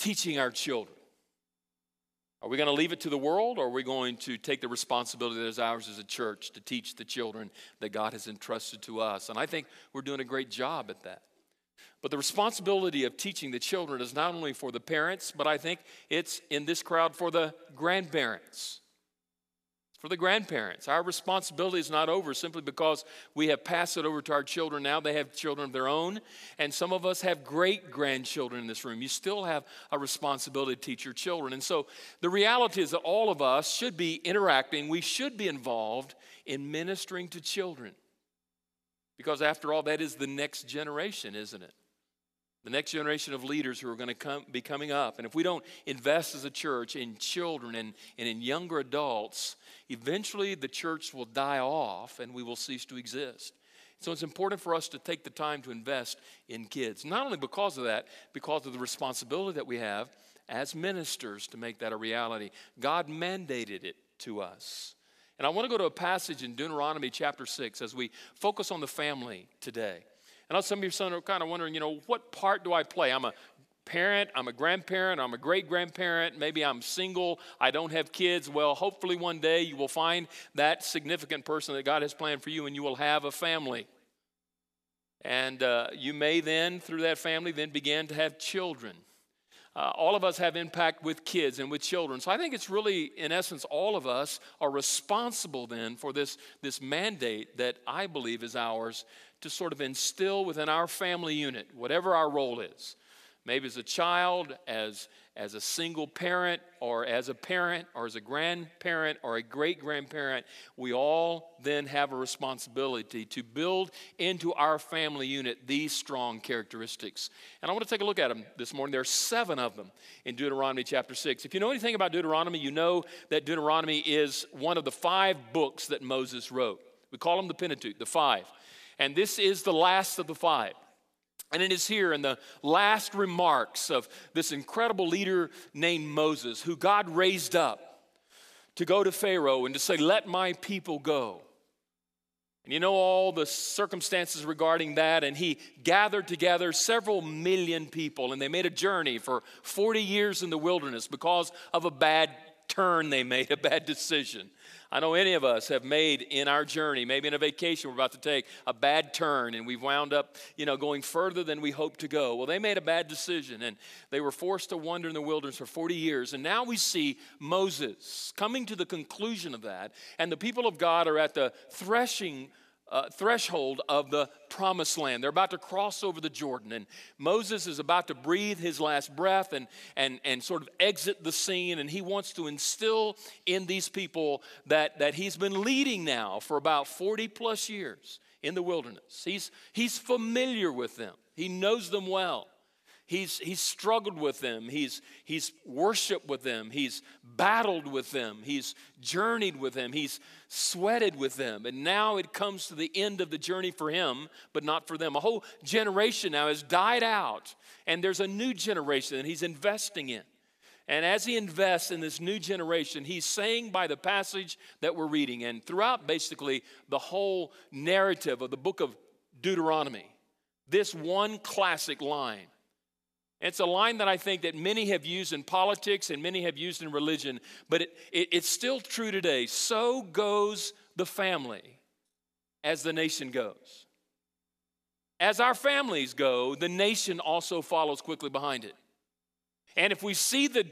teaching our children? Are we going to leave it to the world, or are we going to take the responsibility that is ours as a church to teach the children that God has entrusted to us? And I think we're doing a great job at that. But the responsibility of teaching the children is not only for the parents, but I think it's in this crowd for the grandparents for the grandparents. Our responsibility is not over simply because we have passed it over to our children now. They have children of their own, and some of us have great grandchildren in this room. You still have a responsibility to teach your children. And so the reality is that all of us should be interacting, we should be involved in ministering to children. Because after all, that is the next generation, isn't it? The next generation of leaders who are going to come, be coming up. And if we don't invest as a church in children and, and in younger adults, eventually the church will die off and we will cease to exist. So it's important for us to take the time to invest in kids, not only because of that, because of the responsibility that we have as ministers to make that a reality. God mandated it to us. And I want to go to a passage in Deuteronomy chapter 6 as we focus on the family today. I know some of you are kind of wondering, you know, what part do I play? I'm a parent, I'm a grandparent, I'm a great grandparent, maybe I'm single, I don't have kids. Well, hopefully one day you will find that significant person that God has planned for you and you will have a family. And uh, you may then, through that family, then begin to have children. Uh, all of us have impact with kids and with children. So I think it's really, in essence, all of us are responsible then for this, this mandate that I believe is ours to sort of instill within our family unit, whatever our role is. Maybe as a child, as, as a single parent, or as a parent, or as a grandparent, or a great grandparent, we all then have a responsibility to build into our family unit these strong characteristics. And I want to take a look at them this morning. There are seven of them in Deuteronomy chapter 6. If you know anything about Deuteronomy, you know that Deuteronomy is one of the five books that Moses wrote. We call them the Pentateuch, the five. And this is the last of the five. And it is here in the last remarks of this incredible leader named Moses, who God raised up to go to Pharaoh and to say, Let my people go. And you know all the circumstances regarding that. And he gathered together several million people, and they made a journey for 40 years in the wilderness because of a bad turn they made, a bad decision. I know any of us have made in our journey, maybe in a vacation we're about to take, a bad turn and we've wound up, you know, going further than we hoped to go. Well, they made a bad decision and they were forced to wander in the wilderness for 40 years. And now we see Moses coming to the conclusion of that. And the people of God are at the threshing uh, threshold of the promised land. They're about to cross over the Jordan, and Moses is about to breathe his last breath and, and, and sort of exit the scene. And he wants to instill in these people that, that he's been leading now for about 40 plus years in the wilderness. He's, he's familiar with them, he knows them well. He's, he's struggled with them. He's, he's worshiped with them. He's battled with them. He's journeyed with them. He's sweated with them. And now it comes to the end of the journey for him, but not for them. A whole generation now has died out, and there's a new generation that he's investing in. And as he invests in this new generation, he's saying by the passage that we're reading, and throughout basically the whole narrative of the book of Deuteronomy, this one classic line it's a line that I think that many have used in politics and many have used in religion, but it, it, it's still true today. So goes the family as the nation goes. As our families go, the nation also follows quickly behind it. And if we see the,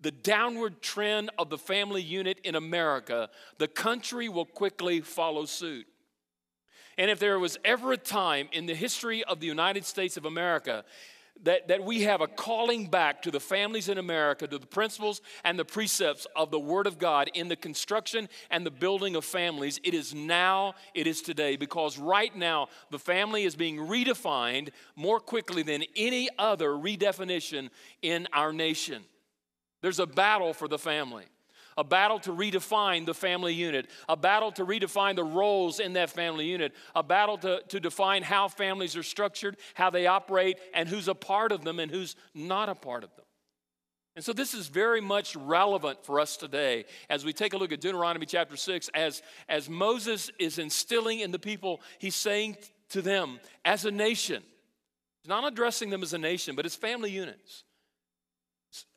the downward trend of the family unit in America, the country will quickly follow suit. And if there was ever a time in the history of the United States of America that, that we have a calling back to the families in America, to the principles and the precepts of the Word of God in the construction and the building of families. It is now, it is today, because right now the family is being redefined more quickly than any other redefinition in our nation. There's a battle for the family a battle to redefine the family unit, a battle to redefine the roles in that family unit, a battle to, to define how families are structured, how they operate, and who's a part of them and who's not a part of them. And so this is very much relevant for us today as we take a look at Deuteronomy chapter 6. As, as Moses is instilling in the people, he's saying to them, as a nation, not addressing them as a nation, but as family units.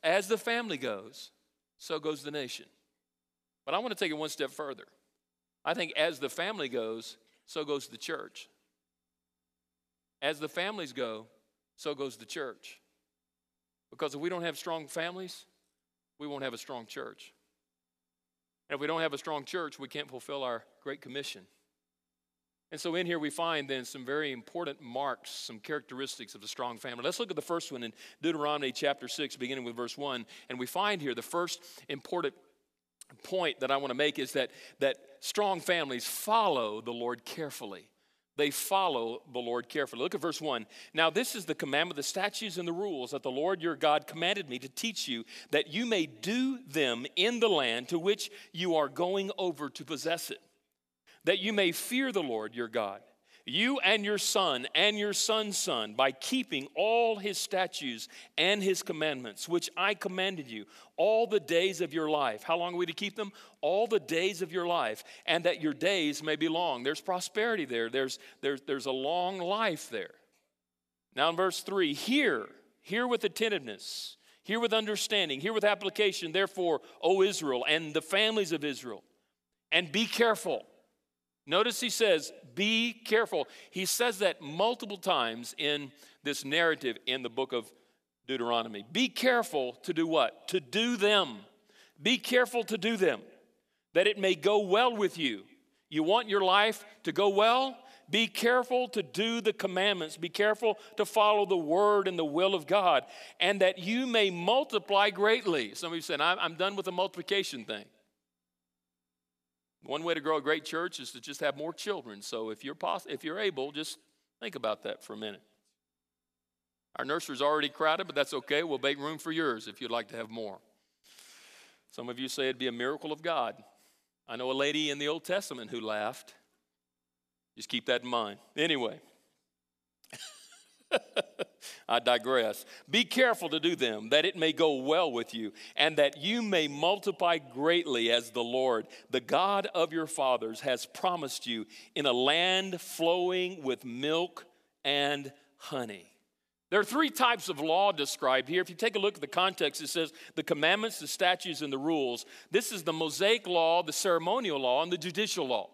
As the family goes, so goes the nation. But I want to take it one step further. I think as the family goes, so goes the church. As the families go, so goes the church. Because if we don't have strong families, we won't have a strong church. And if we don't have a strong church, we can't fulfill our Great Commission. And so in here we find then some very important marks, some characteristics of a strong family. Let's look at the first one in Deuteronomy chapter 6, beginning with verse 1. And we find here the first important point that I want to make is that, that strong families follow the Lord carefully. They follow the Lord carefully. Look at verse 1. Now, this is the commandment, the statutes, and the rules that the Lord your God commanded me to teach you, that you may do them in the land to which you are going over to possess it that you may fear the Lord your God, you and your son and your son's son, by keeping all his statutes and his commandments, which I commanded you all the days of your life. How long are we to keep them? All the days of your life, and that your days may be long. There's prosperity there, there's, there's, there's a long life there. Now, in verse 3, hear, hear with attentiveness, hear with understanding, hear with application, therefore, O Israel, and the families of Israel, and be careful Notice he says, be careful. He says that multiple times in this narrative in the book of Deuteronomy. Be careful to do what? To do them. Be careful to do them, that it may go well with you. You want your life to go well? Be careful to do the commandments. Be careful to follow the word and the will of God, and that you may multiply greatly. Some of you said, I'm done with the multiplication thing. One way to grow a great church is to just have more children. So if you're, poss- if you're able, just think about that for a minute. Our nursery's already crowded, but that's okay. We'll make room for yours if you'd like to have more. Some of you say it'd be a miracle of God. I know a lady in the Old Testament who laughed. Just keep that in mind. Anyway. I digress. Be careful to do them, that it may go well with you, and that you may multiply greatly as the Lord, the God of your fathers, has promised you in a land flowing with milk and honey. There are three types of law described here. If you take a look at the context, it says the commandments, the statutes, and the rules. This is the Mosaic law, the ceremonial law, and the judicial law.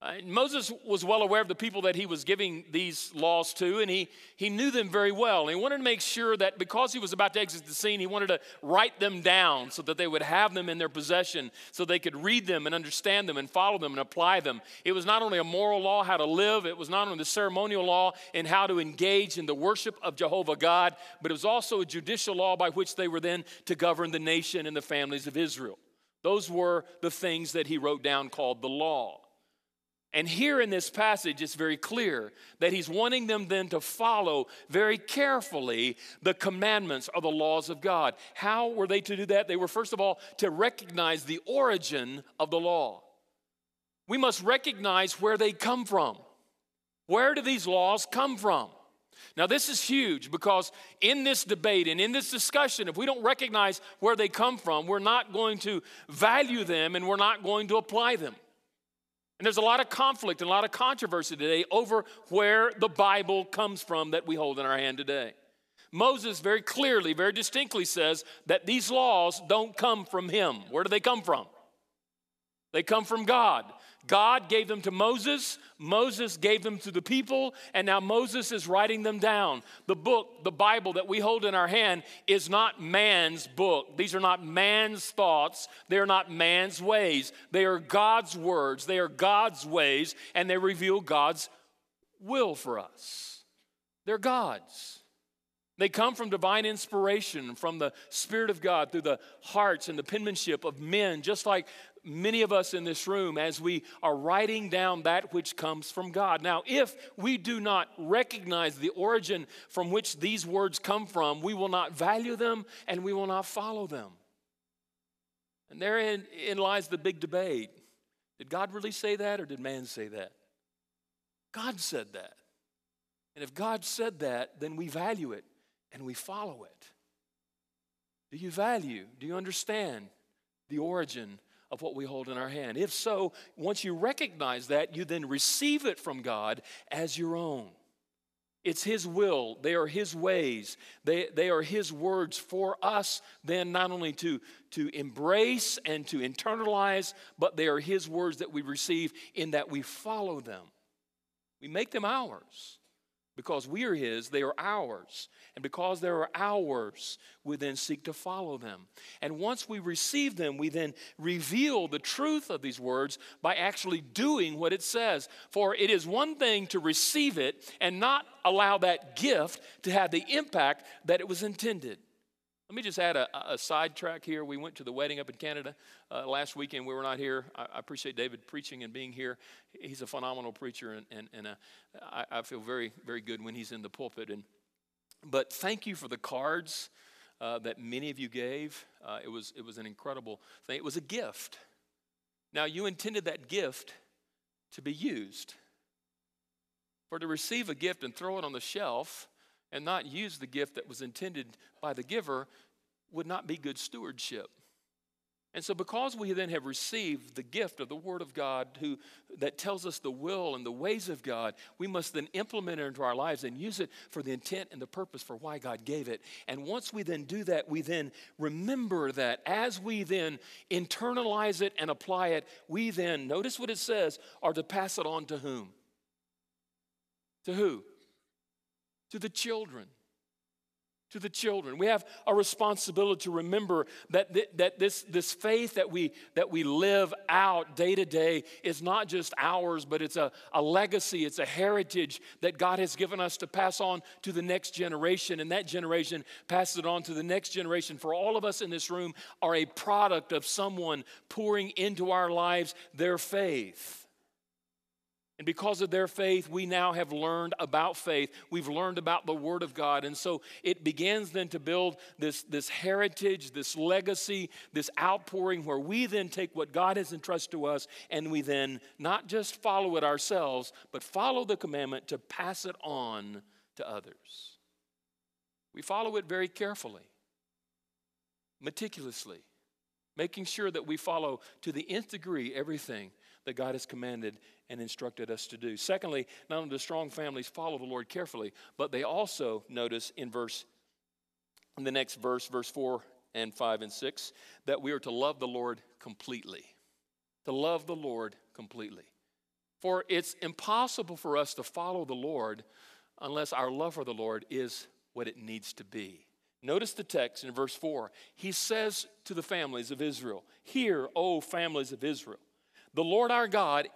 Uh, Moses was well aware of the people that he was giving these laws to, and he, he knew them very well. And he wanted to make sure that because he was about to exit the scene, he wanted to write them down so that they would have them in their possession, so they could read them and understand them and follow them and apply them. It was not only a moral law, how to live, it was not only the ceremonial law in how to engage in the worship of Jehovah God, but it was also a judicial law by which they were then to govern the nation and the families of Israel. Those were the things that he wrote down called the law. And here in this passage, it's very clear that he's wanting them then to follow very carefully the commandments or the laws of God. How were they to do that? They were, first of all, to recognize the origin of the law. We must recognize where they come from. Where do these laws come from? Now, this is huge because in this debate and in this discussion, if we don't recognize where they come from, we're not going to value them and we're not going to apply them. And there's a lot of conflict and a lot of controversy today over where the Bible comes from that we hold in our hand today. Moses very clearly, very distinctly says that these laws don't come from him. Where do they come from? They come from God. God gave them to Moses, Moses gave them to the people, and now Moses is writing them down. The book, the Bible that we hold in our hand, is not man's book. These are not man's thoughts, they are not man's ways. They are God's words, they are God's ways, and they reveal God's will for us. They're God's. They come from divine inspiration from the Spirit of God through the hearts and the penmanship of men, just like many of us in this room as we are writing down that which comes from God. Now, if we do not recognize the origin from which these words come from, we will not value them and we will not follow them. And therein in lies the big debate. Did God really say that or did man say that? God said that. And if God said that, then we value it and we follow it. Do you value, do you understand the origin of what we hold in our hand? If so, once you recognize that, you then receive it from God as your own. It's His will. They are His ways. They, they are His words for us, then not only to, to embrace and to internalize, but they are His words that we receive in that we follow them. We make them ours. Because we are His, they are ours. And because they are ours, we then seek to follow them. And once we receive them, we then reveal the truth of these words by actually doing what it says. For it is one thing to receive it and not allow that gift to have the impact that it was intended. Let me just add a, a sidetrack here. We went to the wedding up in Canada uh, last weekend. We were not here. I, I, appreciate David preaching and being here. He's a phenomenal preacher, and, and, and uh, I, I, feel very, very good when he's in the pulpit. And, but thank you for the cards uh, that many of you gave. Uh, it, was, it was an incredible thing. It was a gift. Now, you intended that gift to be used. For to receive a gift and throw it on the shelf and not use the gift that was intended by the giver would not be good stewardship. And so, because we then have received the gift of the Word of God who, that tells us the will and the ways of God, we must then implement it into our lives and use it for the intent and the purpose for why God gave it. And once we then do that, we then remember that as we then internalize it and apply it, we then, notice what it says, are to pass it on to whom? To who? To the children. To the children. We have a responsibility to remember that, th- that this, this faith that we, that we live out day to day is not just ours, but it's a, a legacy, it's a heritage that God has given us to pass on to the next generation. And that generation passes it on to the next generation. For all of us in this room are a product of someone pouring into our lives their faith. And because of their faith, we now have learned about faith. We've learned about the Word of God. And so it begins then to build this, this heritage, this legacy, this outpouring where we then take what God has entrusted to us and we then not just follow it ourselves, but follow the commandment to pass it on to others. We follow it very carefully, meticulously, making sure that we follow to the nth degree everything that God has commanded and instructed us to do. Secondly, not only do strong families follow the Lord carefully, but they also notice in verse in the next verse, verse 4 and 5 and 6, that we are to love the Lord completely. To love the Lord completely. For it's impossible for us to follow the Lord unless our love for the Lord is what it needs to be. Notice the text in verse 4. He says to the families of Israel, Hear, O families of Israel, the Lord our God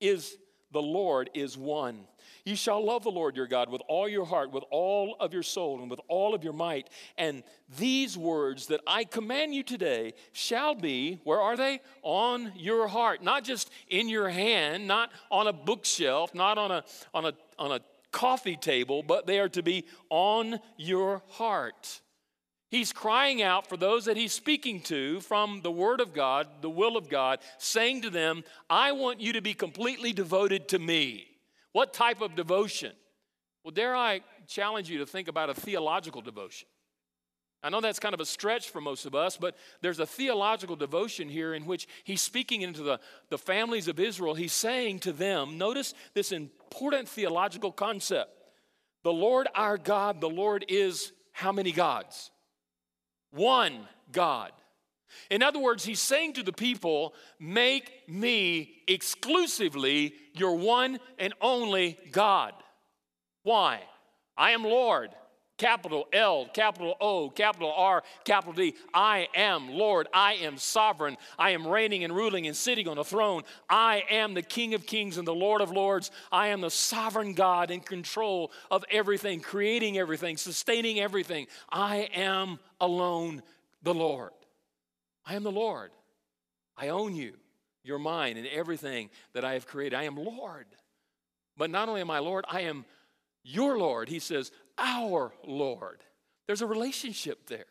is the Lord is one. You shall love the Lord your God with all your heart, with all of your soul, and with all of your might. And these words that I command you today shall be, where are they? On your heart. Not just in your hand, not on a bookshelf, not on a, on a, on a coffee table, but they are to be on your heart. He's crying out for those that he's speaking to from the Word of God, the will of God, saying to them, I want you to be completely devoted to me. What type of devotion? Well, dare I challenge you to think about a theological devotion? I know that's kind of a stretch for most of us, but there's a theological devotion here in which he's speaking into the, the families of Israel. He's saying to them, notice this important theological concept. The Lord our God, the Lord is how many gods? One God. In other words, he's saying to the people, Make me exclusively your one and only God. Why? I am Lord capital L, capital O, capital R, capital D. I am Lord. I am sovereign. I am reigning and ruling and sitting on a throne. I am the King of kings and the Lord of lords. I am the sovereign God in control of everything, creating everything, sustaining everything. I am alone the Lord. I am the Lord. I own you. You're mine and everything that I have created. I am Lord. But not only am I Lord, I am your Lord. He says, our Lord. There's a relationship there.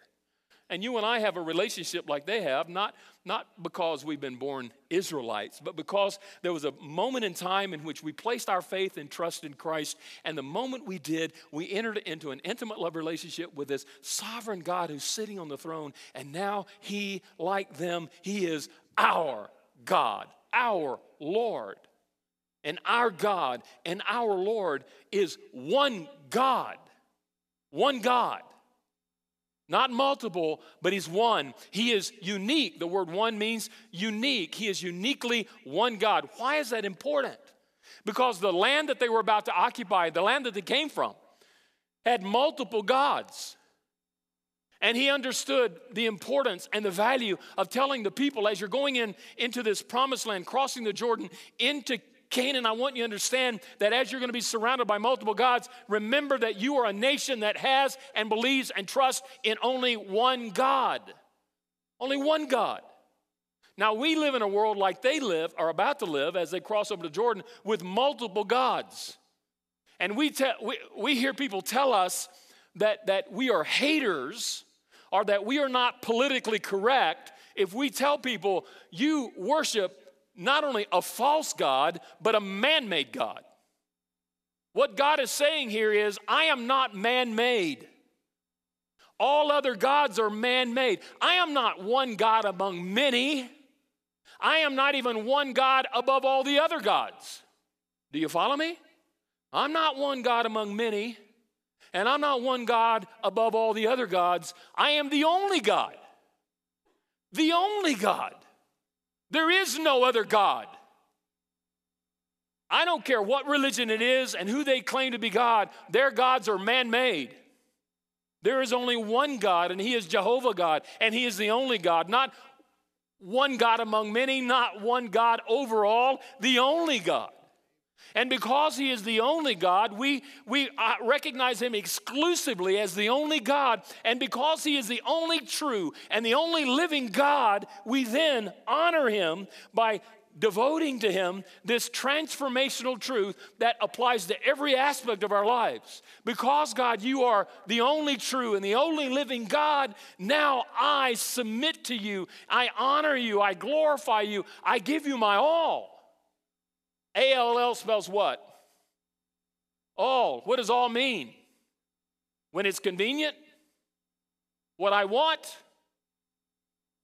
And you and I have a relationship like they have, not, not because we've been born Israelites, but because there was a moment in time in which we placed our faith and trust in Christ. And the moment we did, we entered into an intimate love relationship with this sovereign God who's sitting on the throne. And now He, like them, He is our God, our Lord. and our God and our Lord is one God. One God. Not multiple, but He's one. He is unique. The word one means unique. He is uniquely one God. Why is that important? Because the land that they were about to occupy, the land that they came from, had multiple gods. And he understood the importance and the value of telling the people as you're going in into this promised land, crossing the Jordan into Canaan, I want you to understand that as you're going to be surrounded by multiple gods, remember that you are a nation that has and believes and trusts in only one God. Only one God. Now, we live in a world like they live, are about to live as they cross over to Jordan with multiple gods. And we, te- we, we hear people tell us that, that we are haters or that we are not politically correct if we tell people you worship not only a false God, but a man made God. What God is saying here is, I am not man made. All other gods are man made. I am not one God among many. I am not even one God above all the other gods. Do you follow me? I'm not one God among many, and I'm not one God above all the other gods. I am the only God. The only God. There is no other God. I don't care what religion it is and who they claim to be God, their gods are man made. There is only one God, and He is Jehovah God, and He is the only God, not one God among many, not one God overall, the only God. And because He is the only God, we, we uh, recognize Him exclusively as the only God. And because He is the only true and the only living God, we then honor Him by devoting to Him this transformational truth that applies to every aspect of our lives. Because, God, you are the only true and the only living God, now I submit to you. I honor you. I glorify you. I give you my all. A L L spells what? All. What does all mean? When it's convenient? What I want?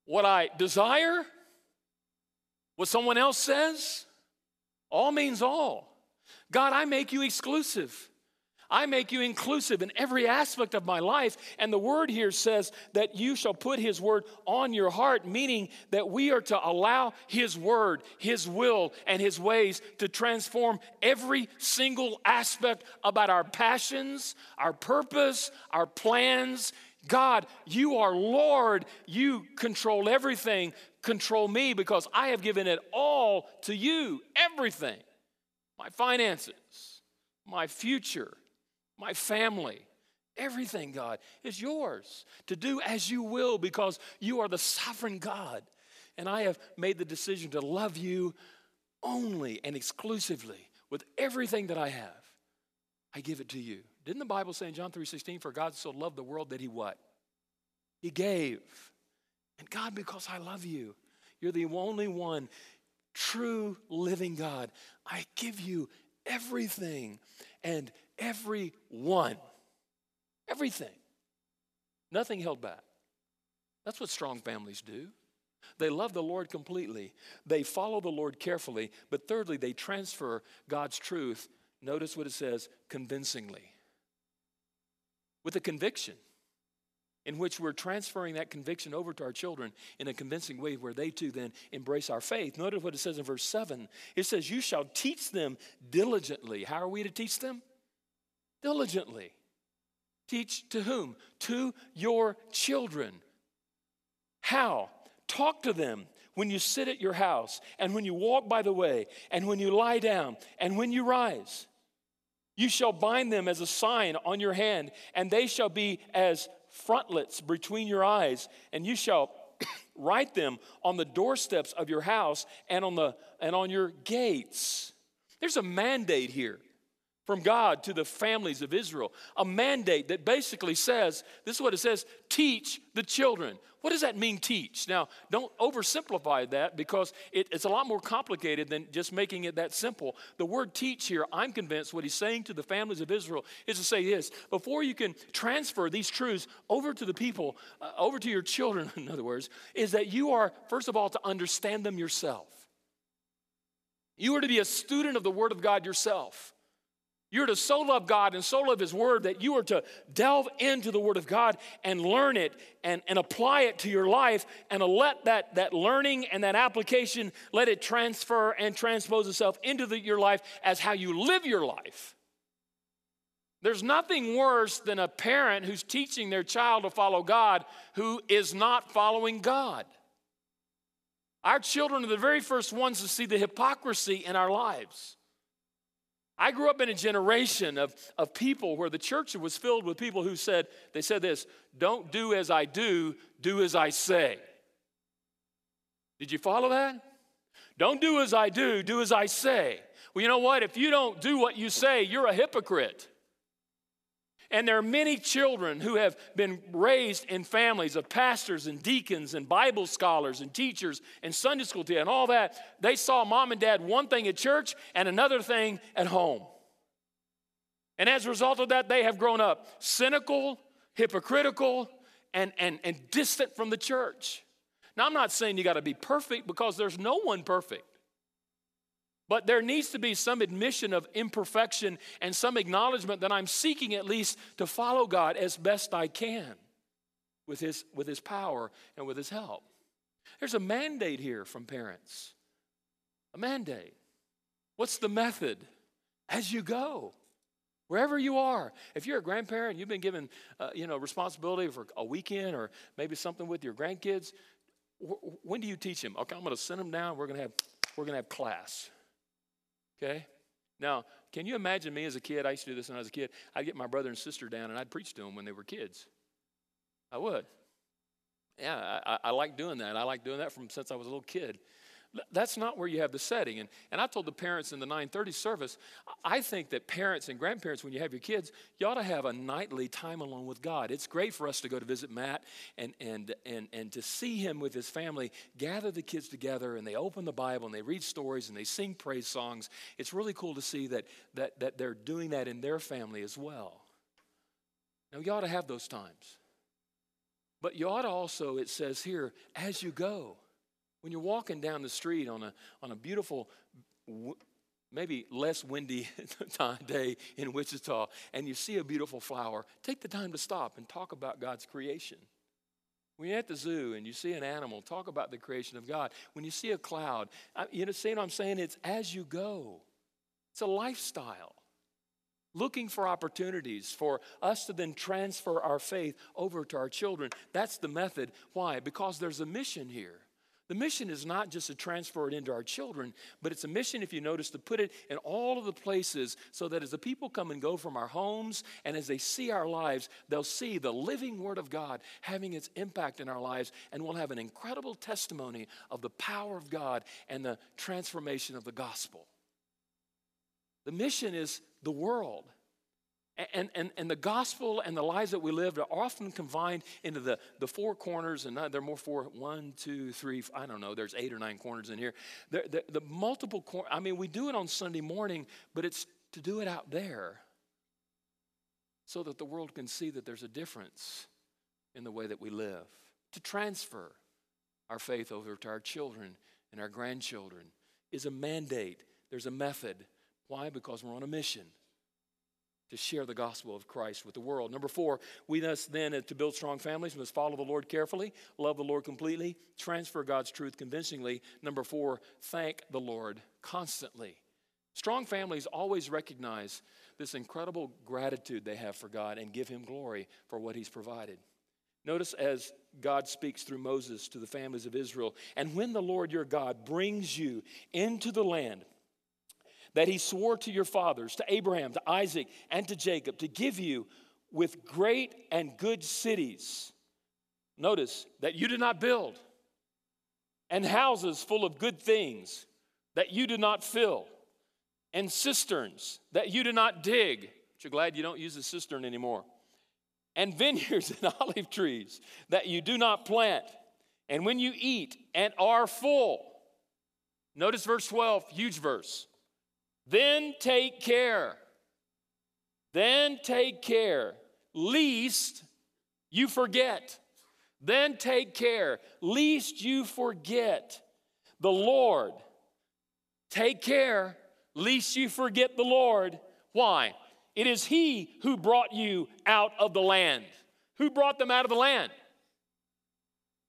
What I desire? What someone else says? All means all. God, I make you exclusive. I make you inclusive in every aspect of my life. And the word here says that you shall put his word on your heart, meaning that we are to allow his word, his will, and his ways to transform every single aspect about our passions, our purpose, our plans. God, you are Lord. You control everything. Control me because I have given it all to you, everything. My finances, my future, my family, everything, God, is yours to do as you will because you are the sovereign God. And I have made the decision to love you only and exclusively with everything that I have. I give it to you. Didn't the Bible say in John 3:16 for God so loved the world that he what? He gave. And God because I love you, you're the only one true living God. I give you everything and everyone. Everything. Nothing held back. That's what strong families do. They love the Lord completely. They follow the Lord carefully. But thirdly, they transfer God's truth. Notice what it says convincingly. With a conviction in which we're transferring that conviction over to our children in a convincing way where they too then embrace our faith. Notice what it says in verse 7. It says, You shall teach them diligently. How are we to teach them? Diligently. Teach to whom? To your children. How? Talk to them when you sit at your house, and when you walk by the way, and when you lie down, and when you rise. You shall bind them as a sign on your hand, and they shall be as frontlets between your eyes, and you shall write them on the doorsteps of your house and on, the, and on your gates. There's a mandate here from God to the families of Israel. A mandate that basically says this is what it says teach the children. What does that mean, teach? Now, don't oversimplify that because it, it's a lot more complicated than just making it that simple. The word teach here, I'm convinced what he's saying to the families of Israel is to say this before you can transfer these truths over to the people, uh, over to your children, in other words, is that you are, first of all, to understand them yourself. You are to be a student of the Word of God yourself. You're to so love God and so love His Word that you are to delve into the Word of God and learn it and, and apply it to your life and let that, that learning and that application let it transfer and transpose itself into the, your life as how you live your life. There's nothing worse than a parent who's teaching their child to follow God who is not following God. Our children are the very first ones to see the hypocrisy in our lives. I grew up in a generation of, of people where the church was filled with people who said, they said this, don't do as I do, do as I say. Did you follow that? Don't do as I do, do as I say. Well, you know what? If you don't do what you say, you're a hypocrite. And there are many children who have been raised in families of pastors and deacons and Bible scholars and teachers and Sunday school teachers and all that. They saw mom and dad one thing at church and another thing at home. And as a result of that, they have grown up cynical, hypocritical, and, and, and distant from the church. Now, I'm not saying you got to be perfect because there's no one perfect. But there needs to be some admission of imperfection and some acknowledgement that I'm seeking at least to follow God as best I can with His, with his power and with His help. There's a mandate here from parents. A mandate. What's the method? As you go. Wherever you are, if you're a grandparent, you've been given, uh, you know, responsibility for a weekend or maybe something with your grandkids. when do you teach them? Okay, I'm going to send them down. We're going to have, we're going to have class. Okay? Now, can you imagine me as a kid? I used to do this when I was a kid. I'd get my brother and sister down and I'd preach to them when they were kids. I would. Yeah, I, I like doing that. I like doing that from since I was a little kid. That's not where you have the setting. And, and I told the parents in the 930 service, I think that parents and grandparents, when you have your kids, you ought to have a nightly time alone with God. It's great for us to go to visit Matt and, and, and, and to see him with his family, gather the kids together, and they open the Bible and they read stories and they sing praise songs. It's really cool to see that, that, that they're doing that in their family as well. Now, you ought to have those times. But you ought to also, it says here, as you go. When you're walking down the street on a, on a beautiful, maybe less windy day in Wichita, and you see a beautiful flower, take the time to stop and talk about God's creation. When you're at the zoo and you see an animal, talk about the creation of God. When you see a cloud, you know, see what I'm saying? It's as you go. It's a lifestyle. Looking for opportunities for us to then transfer our faith over to our children. That's the method. Why? Because there's a mission here. The mission is not just to transfer it into our children, but it's a mission, if you notice, to put it in all of the places so that as the people come and go from our homes and as they see our lives, they'll see the living Word of God having its impact in our lives, and we'll have an incredible testimony of the power of God and the transformation of the gospel. The mission is the world. And, and, and the gospel and the lives that we live are often combined into the, the four corners, and uh, there are more four, one, two, three, I don't know, there's eight or nine corners in here. The, the, the multiple corners, I mean, we do it on Sunday morning, but it's to do it out there so that the world can see that there's a difference in the way that we live. To transfer our faith over to our children and our grandchildren is a mandate, there's a method. Why? Because we're on a mission to share the gospel of Christ with the world. Number four, we must then, uh, to build strong families, must follow the Lord carefully, love the Lord completely, transfer God's truth convincingly. Number four, thank the Lord constantly. Strong families always recognize this incredible gratitude they have for God and give Him glory for what He's provided. Notice as God speaks through Moses to the families of Israel, and when the Lord your God brings you into the land, that he swore to your fathers, to Abraham, to Isaac, and to Jacob, to give you with great and good cities. Notice that you did not build, and houses full of good things that you did not fill, and cisterns that you did not dig. But you're glad you don't use a cistern anymore. And vineyards and olive trees that you do not plant. And when you eat and are full, notice verse 12, huge verse. Then take care. Then take care, least you forget. Then take care, least you forget the Lord Take care lest you forget the Lord. Why? It is He who brought you out of the land. Who brought them out of the land?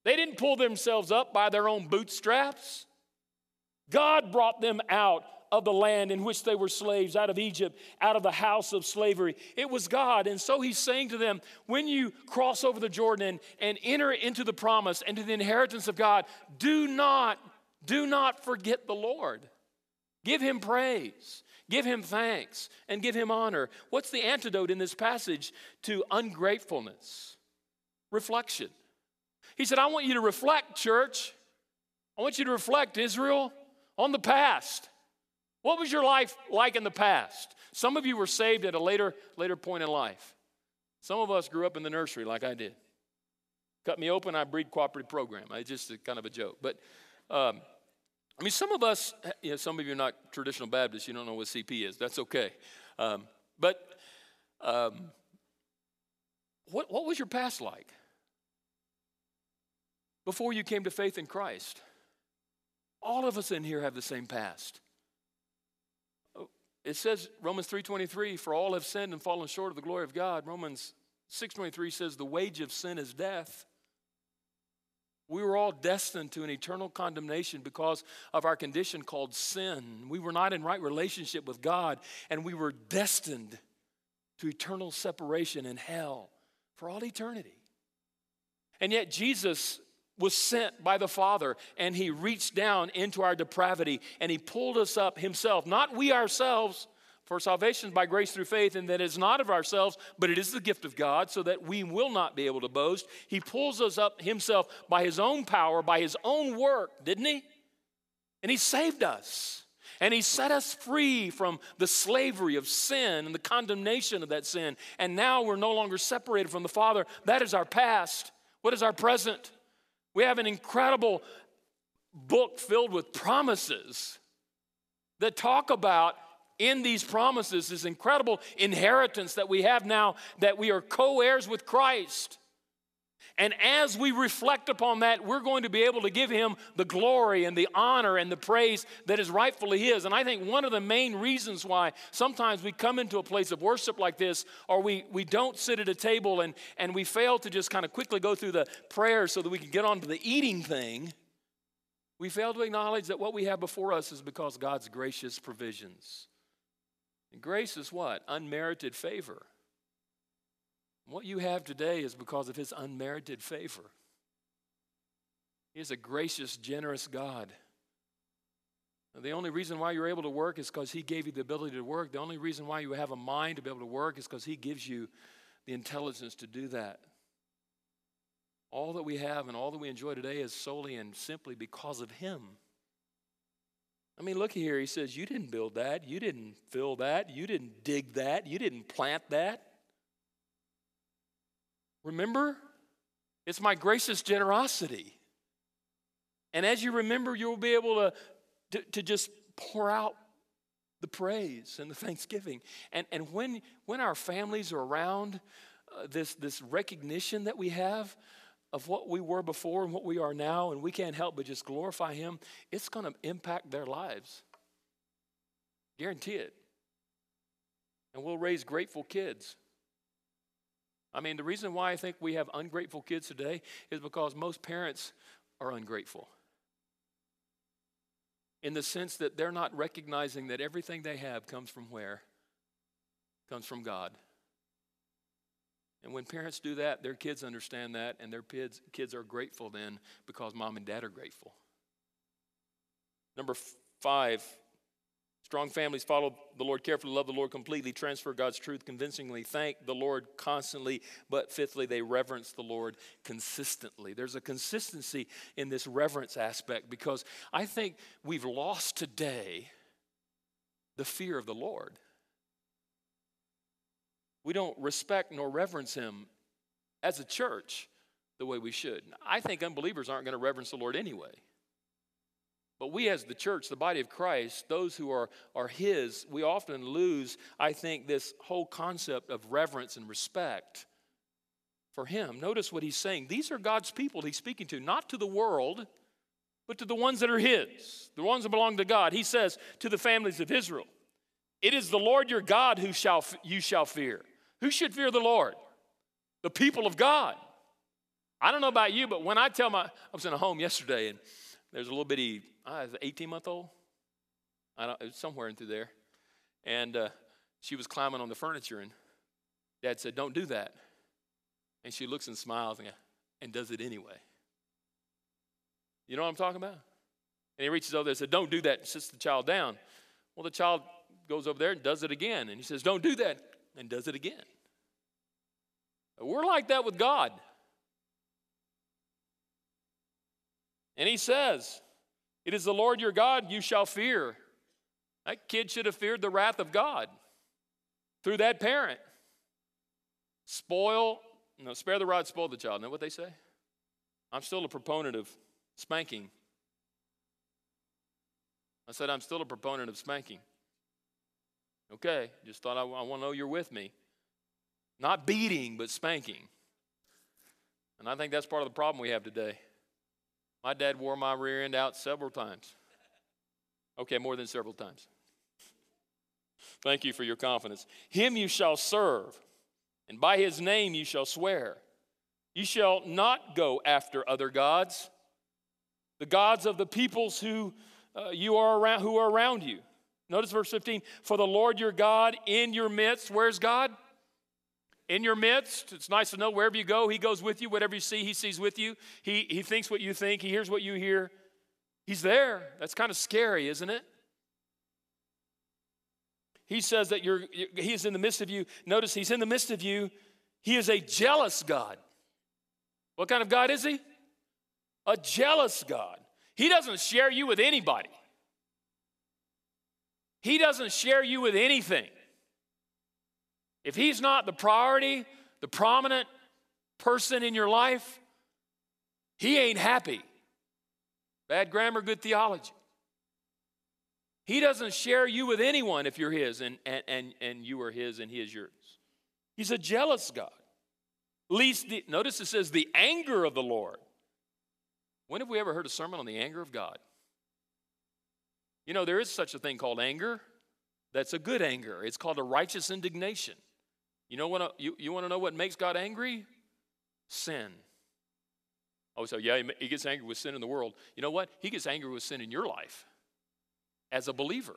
They didn't pull themselves up by their own bootstraps. God brought them out of the land in which they were slaves, out of Egypt, out of the house of slavery. It was God. And so he's saying to them, when you cross over the Jordan and, and enter into the promise and to the inheritance of God, do not, do not forget the Lord. Give him praise. Give him thanks and give him honor. What's the antidote in this passage to ungratefulness? Reflection. He said, I want you to reflect, church. I want you to reflect, Israel, on the past. What was your life like in the past? Some of you were saved at a later, later point in life. Some of us grew up in the nursery like I did. Cut me open, I breed cooperative program. I just kind of a joke. But um, I mean, some of us, you know, some of you are not traditional Baptists, you don't know what CP is. That's okay. Um, but um, what, what was your past like before you came to faith in Christ? All of us in here have the same past. It says Romans 3:23 for all have sinned and fallen short of the glory of God. Romans 6:23 says the wage of sin is death. We were all destined to an eternal condemnation because of our condition called sin. We were not in right relationship with God, and we were destined to eternal separation in hell for all eternity. And yet, Jesus was sent by the Father, and He reached down into our depravity and He pulled us up Himself, not we ourselves for salvation by grace through faith, and that is not of ourselves, but it is the gift of God, so that we will not be able to boast. He pulls us up himself by his own power, by his own work, didn't he? And he saved us. And he set us free from the slavery of sin and the condemnation of that sin. And now we're no longer separated from the Father. That is our past. What is our present? We have an incredible book filled with promises that talk about in these promises, this incredible inheritance that we have now, that we are co heirs with Christ. And as we reflect upon that, we're going to be able to give him the glory and the honor and the praise that is rightfully his. And I think one of the main reasons why sometimes we come into a place of worship like this, or we, we don't sit at a table and, and we fail to just kind of quickly go through the prayers so that we can get on to the eating thing, we fail to acknowledge that what we have before us is because God's gracious provisions. And grace is what? Unmerited favor. What you have today is because of his unmerited favor. He is a gracious, generous God. The only reason why you're able to work is because He gave you the ability to work. The only reason why you have a mind to be able to work is because He gives you the intelligence to do that. All that we have and all that we enjoy today is solely and simply because of Him. I mean, look here. He says, You didn't build that. You didn't fill that. You didn't dig that. You didn't plant that. Remember? It's my gracious generosity. And as you remember, you'll be able to, to, to just pour out the praise and the thanksgiving. And, and when, when our families are around uh, this, this recognition that we have, of what we were before and what we are now, and we can't help but just glorify Him, it's going to impact their lives. Guarantee it. And we'll raise grateful kids. I mean, the reason why I think we have ungrateful kids today is because most parents are ungrateful. In the sense that they're not recognizing that everything they have comes from where? Comes from God. And when parents do that, their kids understand that, and their kids, kids are grateful then because mom and dad are grateful. Number five, strong families follow the Lord carefully, love the Lord completely, transfer God's truth convincingly, thank the Lord constantly, but fifthly, they reverence the Lord consistently. There's a consistency in this reverence aspect because I think we've lost today the fear of the Lord we don't respect nor reverence him as a church the way we should. I think unbelievers aren't going to reverence the Lord anyway. But we, as the church, the body of Christ, those who are, are His, we often lose, I think, this whole concept of reverence and respect for Him. Notice what He's saying. These are God's people He's speaking to, not to the world, but to the ones that are His, the ones that belong to God. He says to the families of Israel, It is the Lord your God who shall, you shall fear. Who should fear the Lord? The people of God. I don't know about you, but when I tell my, I was in a home yesterday and there's a little bitty, I was 18 month old. I don't, it was somewhere into there. And uh, she was climbing on the furniture and dad said, Don't do that. And she looks and smiles and, and does it anyway. You know what I'm talking about? And he reaches over there and said, Don't do that, and sits the child down. Well, the child goes over there and does it again. And he says, Don't do that, and does it again. We're like that with God. And he says, It is the Lord your God you shall fear. That kid should have feared the wrath of God through that parent. Spoil, no, spare the rod, spoil the child. Know what they say? I'm still a proponent of spanking. I said, I'm still a proponent of spanking. Okay, just thought I, I want to know you're with me. Not beating, but spanking. And I think that's part of the problem we have today. My dad wore my rear end out several times. Okay, more than several times. Thank you for your confidence. Him you shall serve, and by his name you shall swear. You shall not go after other gods, the gods of the peoples who uh, you are around, who are around you. Notice verse 15. For the Lord your God in your midst, where's God? In your midst. It's nice to know wherever you go, He goes with you. Whatever you see, He sees with you. He, he thinks what you think, He hears what you hear. He's there. That's kind of scary, isn't it? He says that you're, he is in the midst of you. Notice he's in the midst of you. He is a jealous God. What kind of God is he? A jealous God. He doesn't share you with anybody. He doesn't share you with anything. If he's not the priority, the prominent person in your life, he ain't happy. Bad grammar, good theology. He doesn't share you with anyone if you're His and, and, and, and you are His and He is yours. He's a jealous God. Least the, notice it says the anger of the Lord. When have we ever heard a sermon on the anger of God? You know, there is such a thing called anger. That's a good anger. It's called a righteous indignation. You know what? Uh, you, you want to know what makes God angry? Sin. Oh, so yeah, he gets angry with sin in the world. You know what? He gets angry with sin in your life as a believer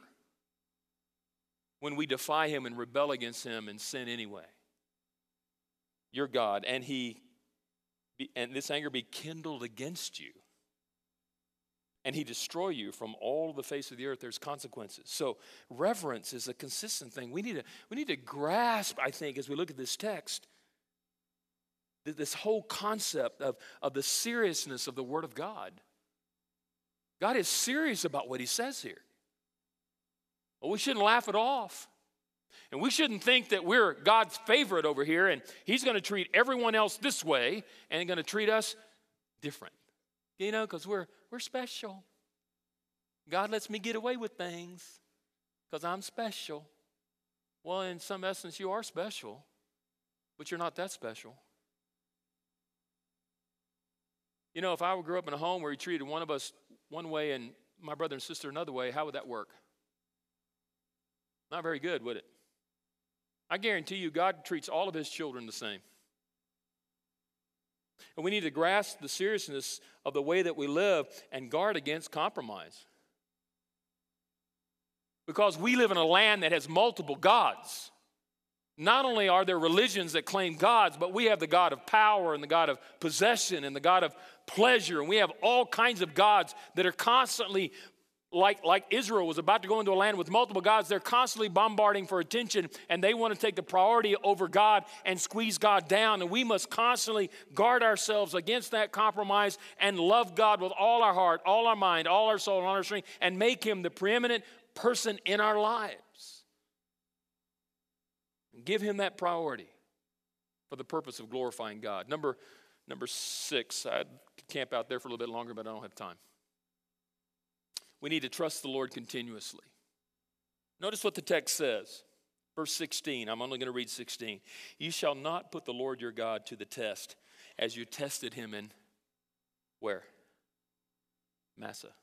when we defy him and rebel against him and sin anyway. Your God, and he and this anger be kindled against you. And he destroy you from all the face of the earth. There's consequences. So reverence is a consistent thing. We need to, we need to grasp, I think, as we look at this text, this whole concept of, of the seriousness of the Word of God. God is serious about what he says here. We shouldn't laugh it off. And we shouldn't think that we're God's favorite over here and He's going to treat everyone else this way and going to treat us different. You know, because we're, we're special. God lets me get away with things because I'm special. Well, in some essence, you are special, but you're not that special. You know, if I grew up in a home where He treated one of us one way and my brother and sister another way, how would that work? Not very good, would it? I guarantee you, God treats all of his children the same. And we need to grasp the seriousness of the way that we live and guard against compromise. Because we live in a land that has multiple gods. Not only are there religions that claim gods, but we have the God of power and the God of possession and the God of pleasure. And we have all kinds of gods that are constantly like, like Israel was about to go into a land with multiple gods, they're constantly bombarding for attention and they want to take the priority over God and squeeze God down. And we must constantly guard ourselves against that compromise and love God with all our heart, all our mind, all our soul, and all our strength, and make Him the preeminent person in our lives. And give Him that priority for the purpose of glorifying God. Number, number six, I'd camp out there for a little bit longer, but I don't have time. We need to trust the Lord continuously. Notice what the text says. Verse 16, I'm only going to read 16. You shall not put the Lord your God to the test as you tested him in where? Massah.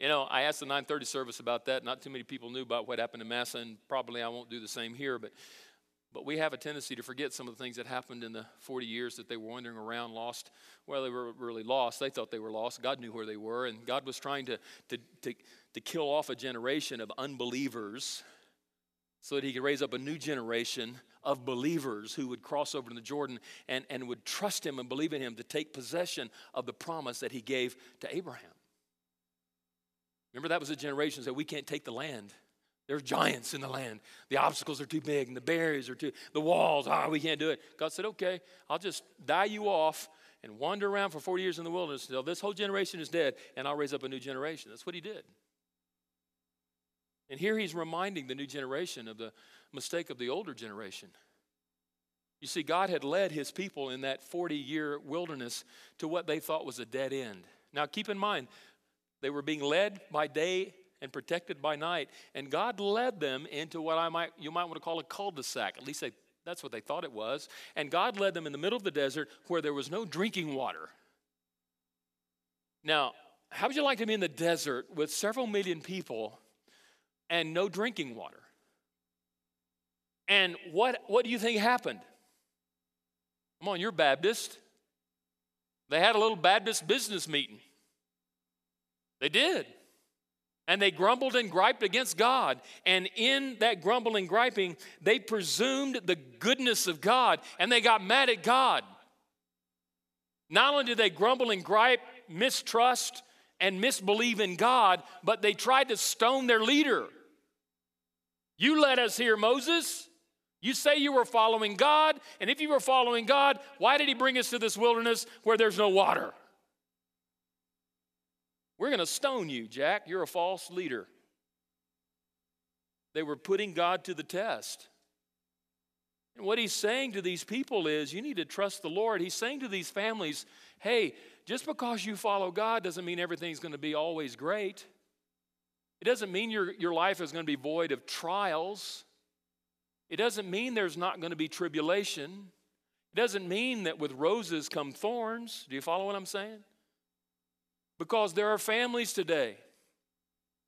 You know, I asked the 930 service about that. Not too many people knew about what happened in Massah, and probably I won't do the same here, but but we have a tendency to forget some of the things that happened in the 40 years that they were wandering around, lost. Well, they were really lost. They thought they were lost. God knew where they were, and God was trying to, to, to, to kill off a generation of unbelievers so that He could raise up a new generation of believers who would cross over to the Jordan and, and would trust Him and believe in Him to take possession of the promise that He gave to Abraham. Remember, that was a generation that said, we can't take the land. There's giants in the land. The obstacles are too big and the barriers are too, the walls, ah, we can't do it. God said, okay, I'll just die you off and wander around for 40 years in the wilderness until this whole generation is dead and I'll raise up a new generation. That's what he did. And here he's reminding the new generation of the mistake of the older generation. You see, God had led his people in that 40 year wilderness to what they thought was a dead end. Now, keep in mind, they were being led by day and protected by night. And God led them into what I might you might want to call a cul-de-sac. At least they, that's what they thought it was. And God led them in the middle of the desert where there was no drinking water. Now, how would you like to be in the desert with several million people and no drinking water? And what, what do you think happened? Come on, you're Baptist. They had a little Baptist business meeting. They did. And they grumbled and griped against God. And in that grumbling griping, they presumed the goodness of God and they got mad at God. Not only did they grumble and gripe, mistrust, and misbelieve in God, but they tried to stone their leader. You led us here, Moses. You say you were following God, and if you were following God, why did He bring us to this wilderness where there's no water? We're going to stone you, Jack. You're a false leader. They were putting God to the test. And what he's saying to these people is, you need to trust the Lord. He's saying to these families, hey, just because you follow God doesn't mean everything's going to be always great. It doesn't mean your, your life is going to be void of trials. It doesn't mean there's not going to be tribulation. It doesn't mean that with roses come thorns. Do you follow what I'm saying? Because there are families today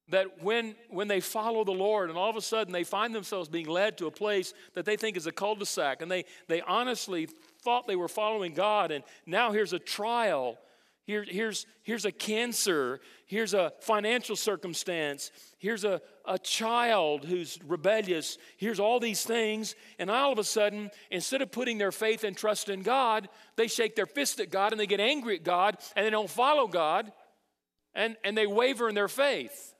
that when, when they follow the Lord and all of a sudden they find themselves being led to a place that they think is a cul de sac and they, they honestly thought they were following God and now here's a trial. Here, here's, here's a cancer. Here's a financial circumstance. Here's a, a child who's rebellious. Here's all these things. And all of a sudden, instead of putting their faith and trust in God, they shake their fist at God and they get angry at God and they don't follow God and, and they waver in their faith.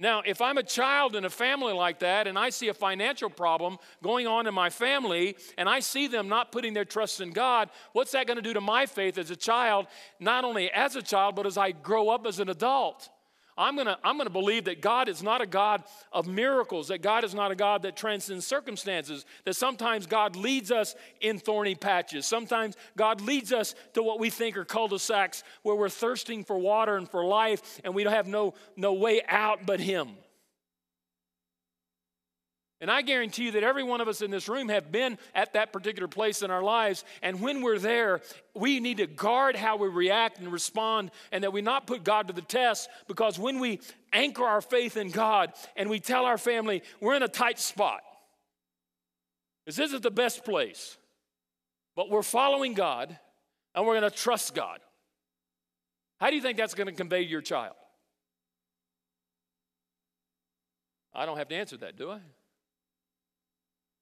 Now, if I'm a child in a family like that and I see a financial problem going on in my family and I see them not putting their trust in God, what's that going to do to my faith as a child, not only as a child, but as I grow up as an adult? I'm going to I'm going to believe that God is not a God of miracles, that God is not a God that transcends circumstances, that sometimes God leads us in thorny patches. Sometimes God leads us to what we think are cul de sacs where we're thirsting for water and for life and we don't have no, no way out but Him. And I guarantee you that every one of us in this room have been at that particular place in our lives. And when we're there, we need to guard how we react and respond, and that we not put God to the test. Because when we anchor our faith in God and we tell our family we're in a tight spot, this isn't the best place, but we're following God and we're going to trust God. How do you think that's going to convey to your child? I don't have to answer that, do I?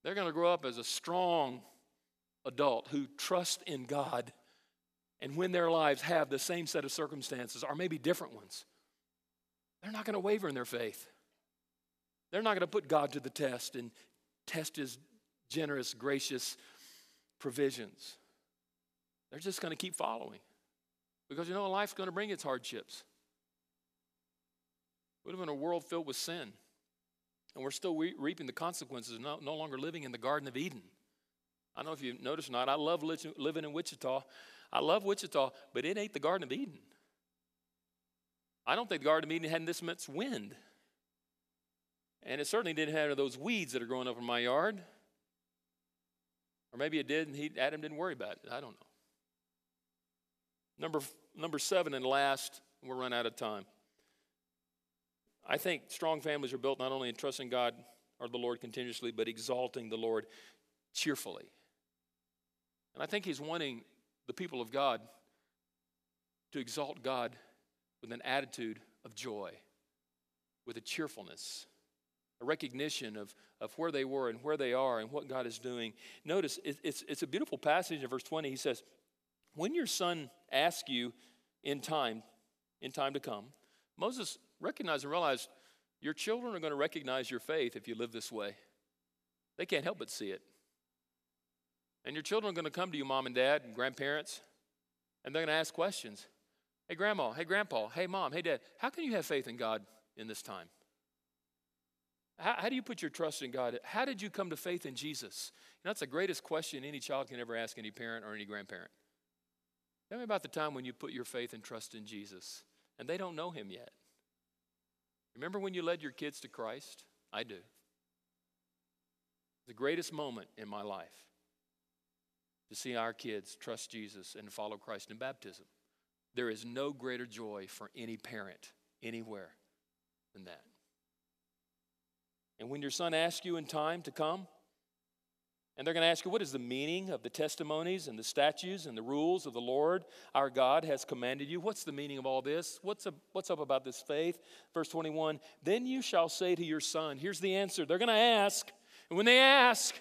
They're going to grow up as a strong adult who trust in God. And when their lives have the same set of circumstances, or maybe different ones, they're not going to waver in their faith. They're not going to put God to the test and test his generous, gracious provisions. They're just going to keep following. Because you know, life's going to bring its hardships. We live in a world filled with sin. And we're still re- reaping the consequences, no, no longer living in the Garden of Eden. I don't know if you've noticed or not, I love living in Wichita. I love Wichita, but it ain't the Garden of Eden. I don't think the Garden of Eden had this much wind. And it certainly didn't have those weeds that are growing up in my yard. Or maybe it did, and he, Adam didn't worry about it. I don't know. Number, number seven and last, we're run out of time. I think strong families are built not only in trusting God or the Lord continuously, but exalting the Lord cheerfully. And I think He's wanting the people of God to exalt God with an attitude of joy, with a cheerfulness, a recognition of, of where they were and where they are and what God is doing. Notice it, it's, it's a beautiful passage in verse 20. He says, When your son asks you in time, in time to come, Moses recognized and realize your children are going to recognize your faith if you live this way. They can't help but see it. And your children are going to come to you, mom and dad and grandparents, and they're going to ask questions. Hey, grandma, hey, grandpa, hey, mom, hey, dad, how can you have faith in God in this time? How, how, do you put your trust in God? How did you come to faith in Jesus? You know, that's the greatest question any child can ever ask any parent or any grandparent. Tell me about the time when you put your faith and trust in Jesus and they don't know him yet. Remember when you led your kids to Christ? I do. The greatest moment in my life to see our kids trust Jesus and follow Christ in baptism. There is no greater joy for any parent anywhere than that. And when your son asks you in time to come, and they're going to ask you, what is the meaning of the testimonies and the statutes and the rules of the Lord our God has commanded you? What's the meaning of all this? What's up, what's up about this faith? Verse 21 Then you shall say to your son, here's the answer. They're going to ask, and when they ask,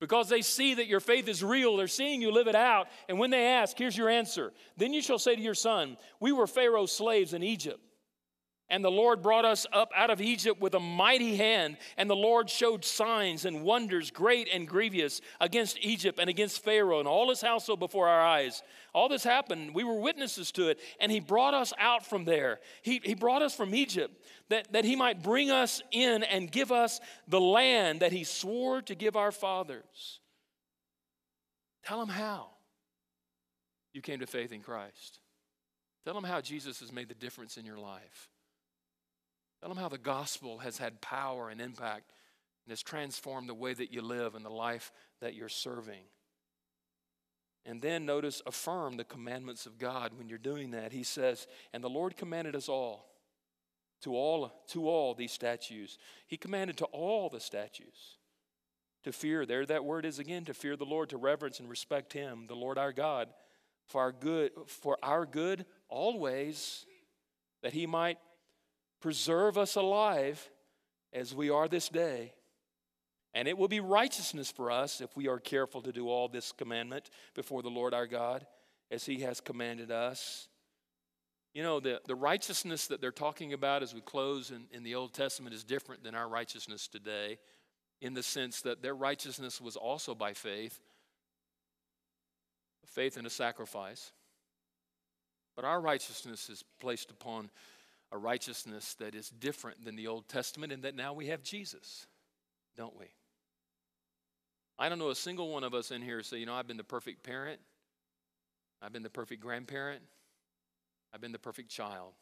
because they see that your faith is real. They're seeing you live it out. And when they ask, here's your answer. Then you shall say to your son, We were Pharaoh's slaves in Egypt. And the Lord brought us up out of Egypt with a mighty hand, and the Lord showed signs and wonders great and grievous against Egypt and against Pharaoh and all his household before our eyes. All this happened. We were witnesses to it, and he brought us out from there. He, he brought us from Egypt that, that he might bring us in and give us the land that he swore to give our fathers. Tell them how you came to faith in Christ. Tell them how Jesus has made the difference in your life. Tell them how the gospel has had power and impact and has transformed the way that you live and the life that you're serving. And then notice, affirm the commandments of God when you're doing that. He says, And the Lord commanded us all to all to all these statues He commanded to all the statues to fear. There that word is again to fear the Lord, to reverence and respect him, the Lord our God, for our good for our good always that he might preserve us alive as we are this day. And it will be righteousness for us if we are careful to do all this commandment before the Lord our God as He has commanded us. You know, the, the righteousness that they're talking about as we close in, in the Old Testament is different than our righteousness today in the sense that their righteousness was also by faith, faith in a sacrifice. But our righteousness is placed upon a righteousness that is different than the Old Testament, and that now we have Jesus, don't we? I don't know a single one of us in here say, you know, I've been the perfect parent, I've been the perfect grandparent, I've been the perfect child.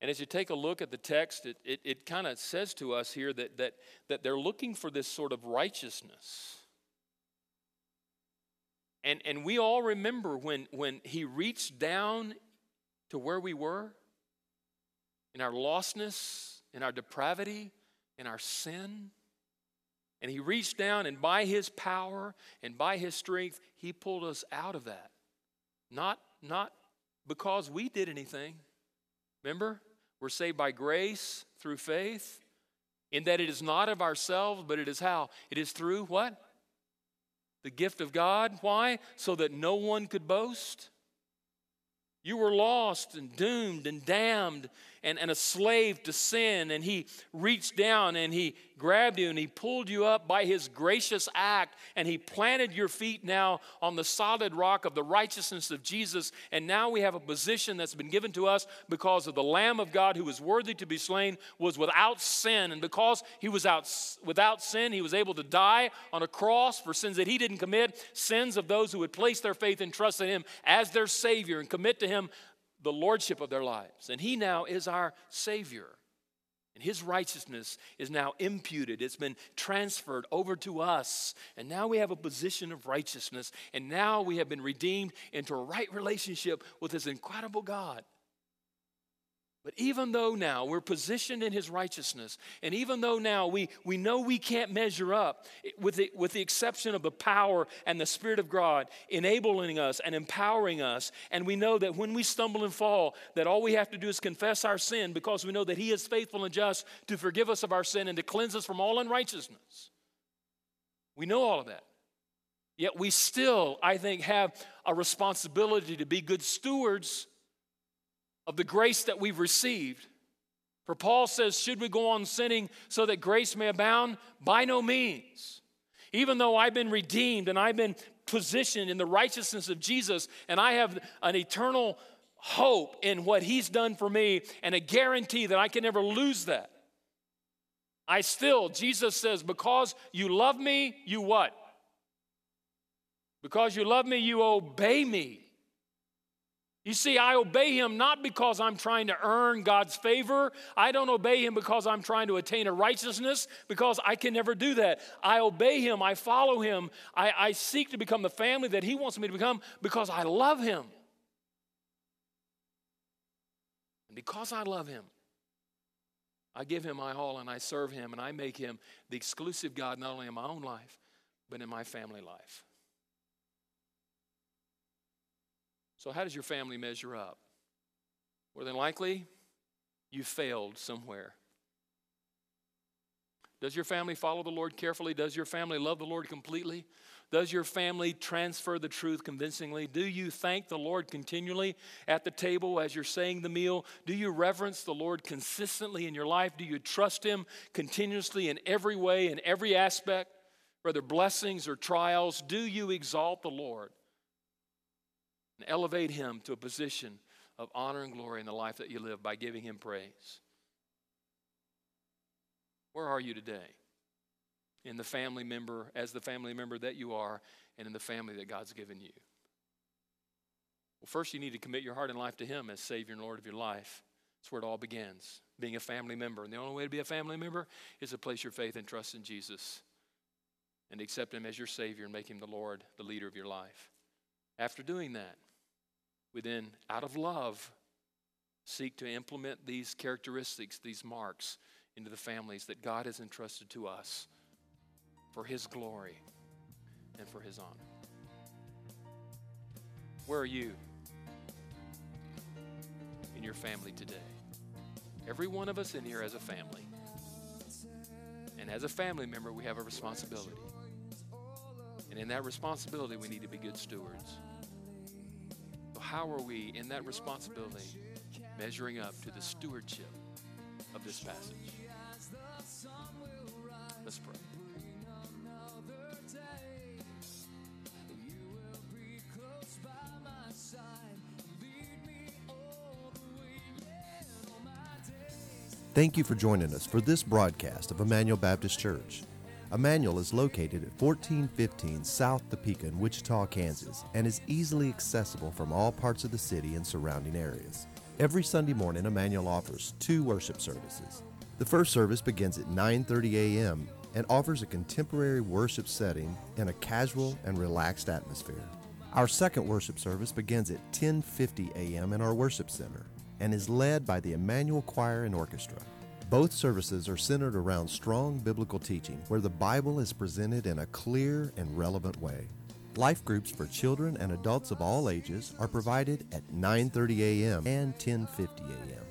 And as you take a look at the text, it, it, it kind of says to us here that, that, that they're looking for this sort of righteousness. And, and we all remember when, when he reached down to where we were in our lostness, in our depravity, in our sin. And he reached down, and by his power and by his strength, he pulled us out of that. Not, not because we did anything. Remember? We're saved by grace through faith, in that it is not of ourselves, but it is how? It is through what? The gift of God. Why? So that no one could boast. You were lost and doomed and damned and, and a slave to sin. And he reached down and he grabbed you and he pulled you up by his gracious act and he planted your feet now on the solid rock of the righteousness of Jesus. And now we have a position that's been given to us because of the Lamb of God who was worthy to be slain, was without sin. And because he was out, without sin, he was able to die on a cross for sins that he didn't commit, sins of those who would place their faith and trust in him as their Savior and commit to him the lordship of their lives. And he now is our Savior. And his righteousness is now imputed. It's been transferred over to us. And now we have a position of righteousness. And now we have been redeemed into a right relationship with this incredible God. But even though now we're positioned in his righteousness, and even though now we, we know we can't measure up, with the, with the exception of the power and the Spirit of God enabling us and empowering us, and we know that when we stumble and fall, that all we have to do is confess our sin because we know that he is faithful and just to forgive us of our sin and to cleanse us from all unrighteousness. We know all of that. Yet we still, I think, have a responsibility to be good stewards of the grace that we've received. For Paul says, Should we go on sinning so that grace may abound? By no means. Even though I've been redeemed and I've been positioned in the righteousness of Jesus, and I have an eternal hope in what He's done for me and a guarantee that I can never lose that. I still, Jesus says, because you love me, you what? Because you love me, you obey me. You see, I obey him not because I'm trying to earn God's favor. I don't obey him because I'm trying to attain a righteousness, because I can never do that. I obey him, I follow him, I, I seek to become the family that he wants me to become because I love him. And because I love him, I give him my all and I serve him and I make him the exclusive God not only in my own life, but in my family life. So, how does your family measure up? More than likely, you failed somewhere. Does your family follow the Lord carefully? Does your family love the Lord completely? Does your family transfer the truth convincingly? Do you thank the Lord continually at the table as you're saying the meal? Do you reverence the Lord consistently in your life? Do you trust Him continuously in every way, in every aspect, whether blessings or trials? Do you exalt the Lord? And elevate him to a position of honor and glory in the life that you live by giving him praise. Where are you today? In the family member, as the family member that you are, and in the family that God's given you. Well, first, you need to commit your heart and life to Him as Savior and Lord of your life. That's where it all begins, being a family member. And the only way to be a family member is to place your faith and trust in Jesus and accept Him as your Savior and make Him the Lord, the leader of your life. After doing that, we then, out of love, seek to implement these characteristics, these marks, into the families that God has entrusted to us for His glory and for His honor. Where are you in your family today? Every one of us in here has a family. And as a family member, we have a responsibility. And in that responsibility, we need to be good stewards how are we in that responsibility measuring up to the stewardship of this passage? Let's pray. Thank you for joining us for this broadcast of Immanuel Baptist Church. Immanuel is located at 1415 South Topeka in Wichita, Kansas, and is easily accessible from all parts of the city and surrounding areas. Every Sunday morning, Immanuel offers two worship services. The first service begins at 9:30 a.m. and offers a contemporary worship setting in a casual and relaxed atmosphere. Our second worship service begins at 10:50 a.m. in our worship center and is led by the Immanuel Choir and Orchestra. Both services are centered around strong biblical teaching where the Bible is presented in a clear and relevant way. Life groups for children and adults of all ages are provided at 9:30 a.m. and 10:50 a.m.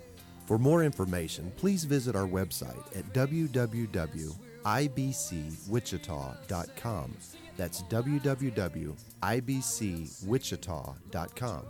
For more information, please visit our website at www.ibcwichita.com. That's www.ibcwichita.com